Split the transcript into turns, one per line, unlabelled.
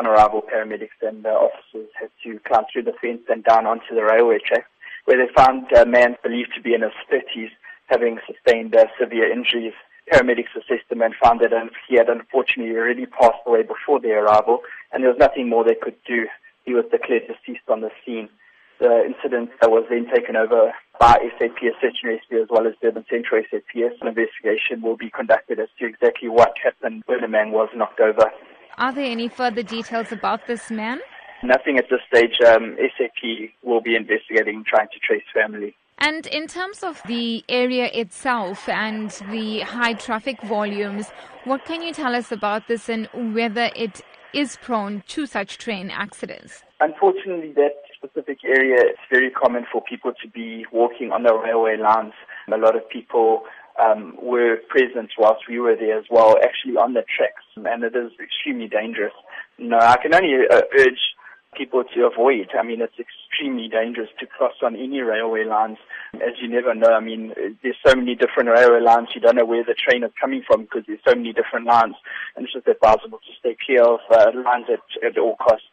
on arrival, paramedics and uh, officers had to climb through the fence and down onto the railway track, where they found a man believed to be in his 30s having sustained uh, severe injuries. Paramedics assessed him and found that he had unfortunately already passed away before their arrival, and there was nothing more they could do. He was declared deceased on the scene. The incident was then taken over by SAPS and Rescue as well as Durban Central SAPS. An investigation will be conducted as to exactly what happened when the man was knocked over.
Are there any further details about this man?
Nothing at this stage. Um, SAP will be investigating, trying to trace family.
And in terms of the area itself and the high traffic volumes, what can you tell us about this and whether it is prone to such train accidents?
Unfortunately, that specific area, it's very common for people to be walking on the railway lines. A lot of people um, were present whilst we were there as well, actually on the tracks, and it is extremely dangerous. No, I can only uh, urge people to avoid. I mean, it's extremely dangerous to cross on any railway lines, as you never know. I mean, there's so many different railway lines, you don't know where the train is coming from because there's so many different lines, and it's just advisable to stay clear of uh, lines at, at all costs.